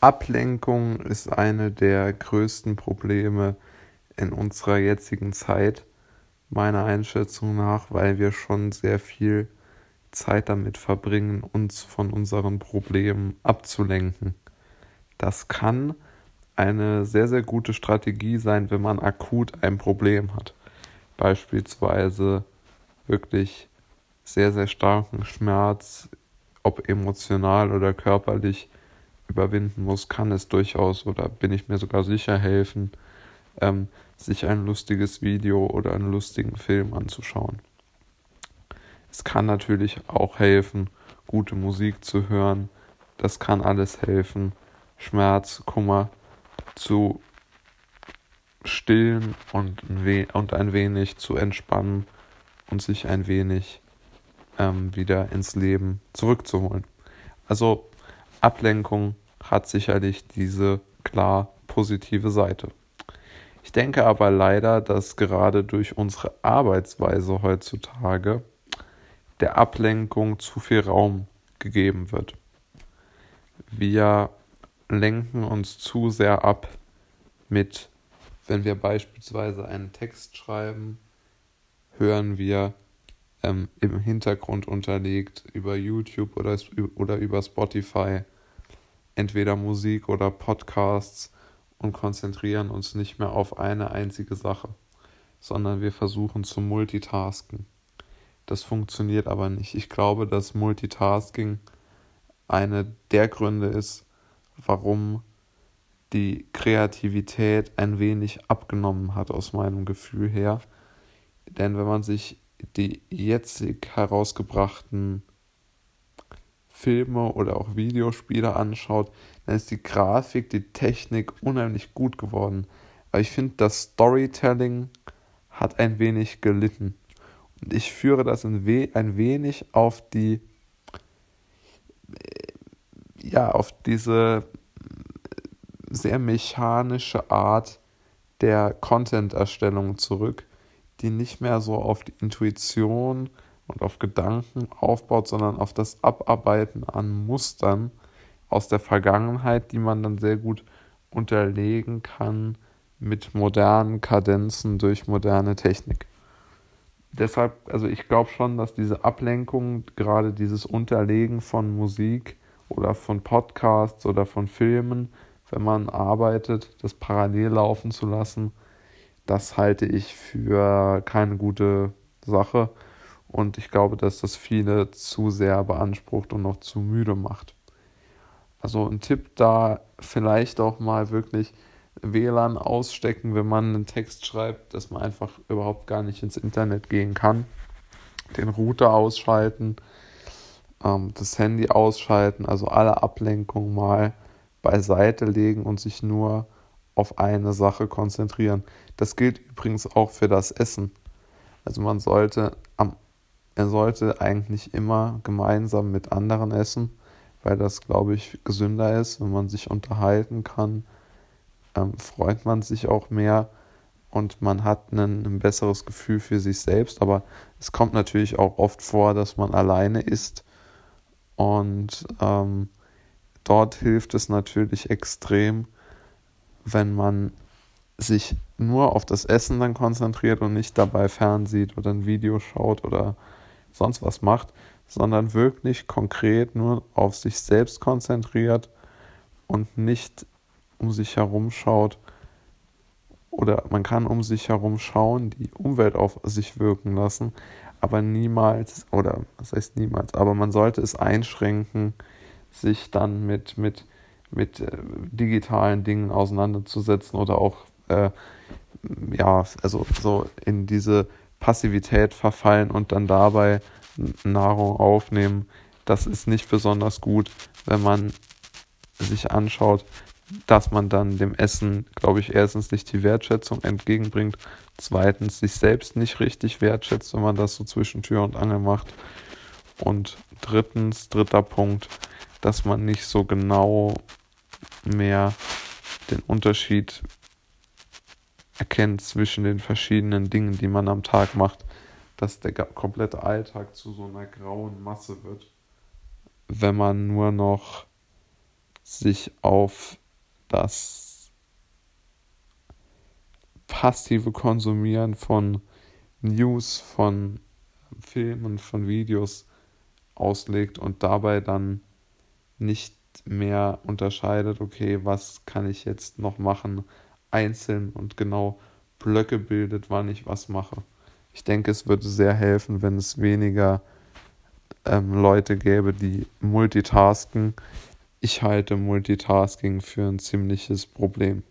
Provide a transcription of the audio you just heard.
Ablenkung ist eine der größten Probleme in unserer jetzigen Zeit, meiner Einschätzung nach, weil wir schon sehr viel Zeit damit verbringen, uns von unseren Problemen abzulenken. Das kann eine sehr, sehr gute Strategie sein, wenn man akut ein Problem hat. Beispielsweise wirklich sehr, sehr starken Schmerz, ob emotional oder körperlich, überwinden muss, kann es durchaus oder bin ich mir sogar sicher helfen, ähm, sich ein lustiges Video oder einen lustigen Film anzuschauen. Es kann natürlich auch helfen, gute Musik zu hören. Das kann alles helfen, Schmerz, Kummer zu stillen und ein, we und ein wenig zu entspannen und sich ein wenig ähm, wieder ins Leben zurückzuholen. Also Ablenkung hat sicherlich diese klar positive Seite. Ich denke aber leider, dass gerade durch unsere Arbeitsweise heutzutage der Ablenkung zu viel Raum gegeben wird. Wir lenken uns zu sehr ab mit, wenn wir beispielsweise einen Text schreiben, hören wir ähm, im Hintergrund unterlegt über YouTube oder, oder über Spotify entweder Musik oder Podcasts und konzentrieren uns nicht mehr auf eine einzige Sache, sondern wir versuchen zu multitasken. Das funktioniert aber nicht. Ich glaube, dass Multitasking eine der Gründe ist, warum die Kreativität ein wenig abgenommen hat aus meinem Gefühl her. Denn wenn man sich die jetzig herausgebrachten Filme oder auch Videospiele anschaut, dann ist die Grafik, die Technik unheimlich gut geworden. Aber ich finde, das Storytelling hat ein wenig gelitten. Und ich führe das we ein wenig auf die, ja, auf diese sehr mechanische Art der Content-Erstellung zurück, die nicht mehr so auf die Intuition und auf Gedanken aufbaut, sondern auf das Abarbeiten an Mustern aus der Vergangenheit, die man dann sehr gut unterlegen kann mit modernen Kadenzen durch moderne Technik. Deshalb, also ich glaube schon, dass diese Ablenkung, gerade dieses Unterlegen von Musik oder von Podcasts oder von Filmen, wenn man arbeitet, das parallel laufen zu lassen, das halte ich für keine gute Sache und ich glaube, dass das viele zu sehr beansprucht und noch zu müde macht. Also ein Tipp da vielleicht auch mal wirklich WLAN ausstecken, wenn man einen Text schreibt, dass man einfach überhaupt gar nicht ins Internet gehen kann. Den Router ausschalten, ähm, das Handy ausschalten, also alle Ablenkungen mal beiseite legen und sich nur auf eine Sache konzentrieren. Das gilt übrigens auch für das Essen. Also man sollte am er sollte eigentlich immer gemeinsam mit anderen essen, weil das, glaube ich, gesünder ist. Wenn man sich unterhalten kann, ähm, freut man sich auch mehr und man hat ein, ein besseres Gefühl für sich selbst. Aber es kommt natürlich auch oft vor, dass man alleine isst und ähm, dort hilft es natürlich extrem, wenn man sich nur auf das Essen dann konzentriert und nicht dabei fernsieht oder ein Video schaut oder sonst was macht, sondern wirklich konkret nur auf sich selbst konzentriert und nicht um sich herum schaut. Oder man kann um sich herum schauen, die Umwelt auf sich wirken lassen, aber niemals, oder was heißt niemals, aber man sollte es einschränken, sich dann mit, mit, mit äh, digitalen Dingen auseinanderzusetzen oder auch, äh, ja, also so in diese Passivität verfallen und dann dabei Nahrung aufnehmen. Das ist nicht besonders gut, wenn man sich anschaut, dass man dann dem Essen, glaube ich, erstens nicht die Wertschätzung entgegenbringt, zweitens sich selbst nicht richtig wertschätzt, wenn man das so zwischen Tür und Angel macht. Und drittens, dritter Punkt, dass man nicht so genau mehr den Unterschied erkennt zwischen den verschiedenen Dingen, die man am Tag macht, dass der komplette Alltag zu so einer grauen Masse wird, wenn man nur noch sich auf das passive Konsumieren von News, von Filmen, von Videos auslegt und dabei dann nicht mehr unterscheidet, okay, was kann ich jetzt noch machen, einzeln und genau Blöcke bildet, wann ich was mache. Ich denke, es würde sehr helfen, wenn es weniger ähm, Leute gäbe, die multitasken. Ich halte Multitasking für ein ziemliches Problem.